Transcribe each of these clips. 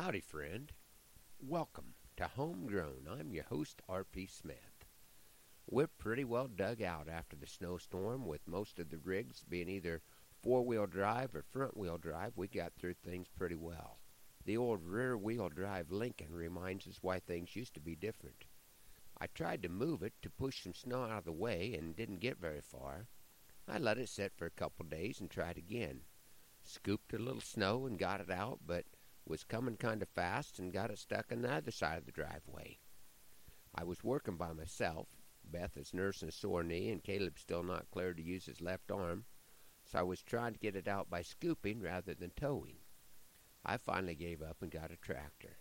Howdy, friend. Welcome to Homegrown. I'm your host, R.P. Smith. We're pretty well dug out after the snowstorm, with most of the rigs being either four wheel drive or front wheel drive. We got through things pretty well. The old rear wheel drive Lincoln reminds us why things used to be different. I tried to move it to push some snow out of the way and didn't get very far. I let it sit for a couple days and tried again. Scooped a little snow and got it out, but was coming kind of fast and got it stuck on the other side of the driveway. I was working by myself. Beth is nursing a sore knee, and Caleb's still not clear to use his left arm, so I was trying to get it out by scooping rather than towing. I finally gave up and got a tractor.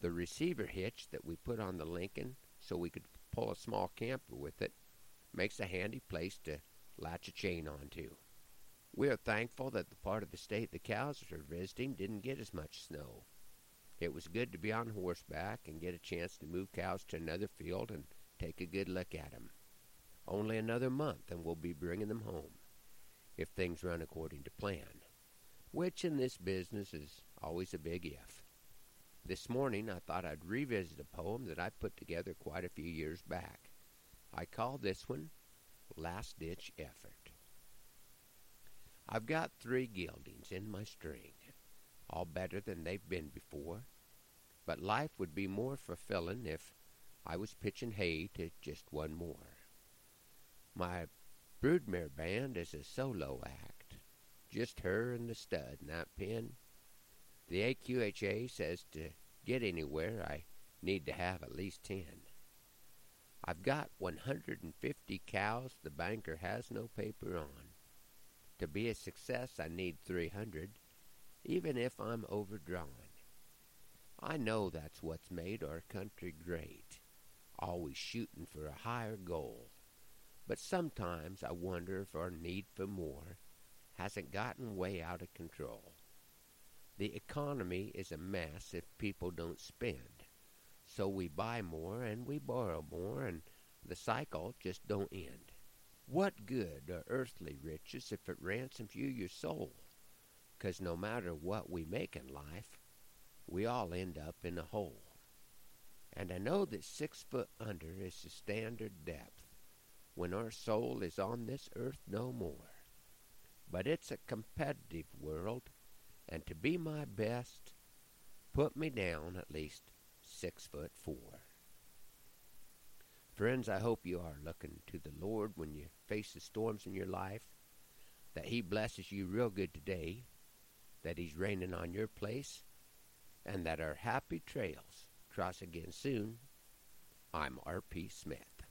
The receiver hitch that we put on the Lincoln so we could pull a small camper with it makes a handy place to latch a chain onto. We are thankful that the part of the state the cows are visiting didn't get as much snow. It was good to be on horseback and get a chance to move cows to another field and take a good look at 'em. Only another month and we'll be bringing them home, if things run according to plan, which in this business is always a big if. This morning I thought I'd revisit a poem that I put together quite a few years back. I call this one Last Ditch Effort. I've got three geldings in my string, all better than they've been before, but life would be more fulfillin' if I was pitchin' hay to just one more. My broodmare band is a solo act, just her and the stud in that pen. The AQHA says to get anywhere I need to have at least ten. I've got 150 cows the banker has no paper on. To be a success, I need 300, even if I'm overdrawn. I know that's what's made our country great, always shooting for a higher goal. But sometimes I wonder if our need for more hasn't gotten way out of control. The economy is a mess if people don't spend. So we buy more and we borrow more, and the cycle just don't end. What good are earthly riches if it ransoms you your soul? 'Cause no matter what we make in life, we all end up in a hole. And I know that six foot under is the standard depth when our soul is on this earth no more. But it's a competitive world, and to be my best, put me down at least six foot four. Friends, I hope you are looking to the Lord when you face the storms in your life, that He blesses you real good today, that He's raining on your place, and that our happy trails cross again soon. I'm R.P. Smith.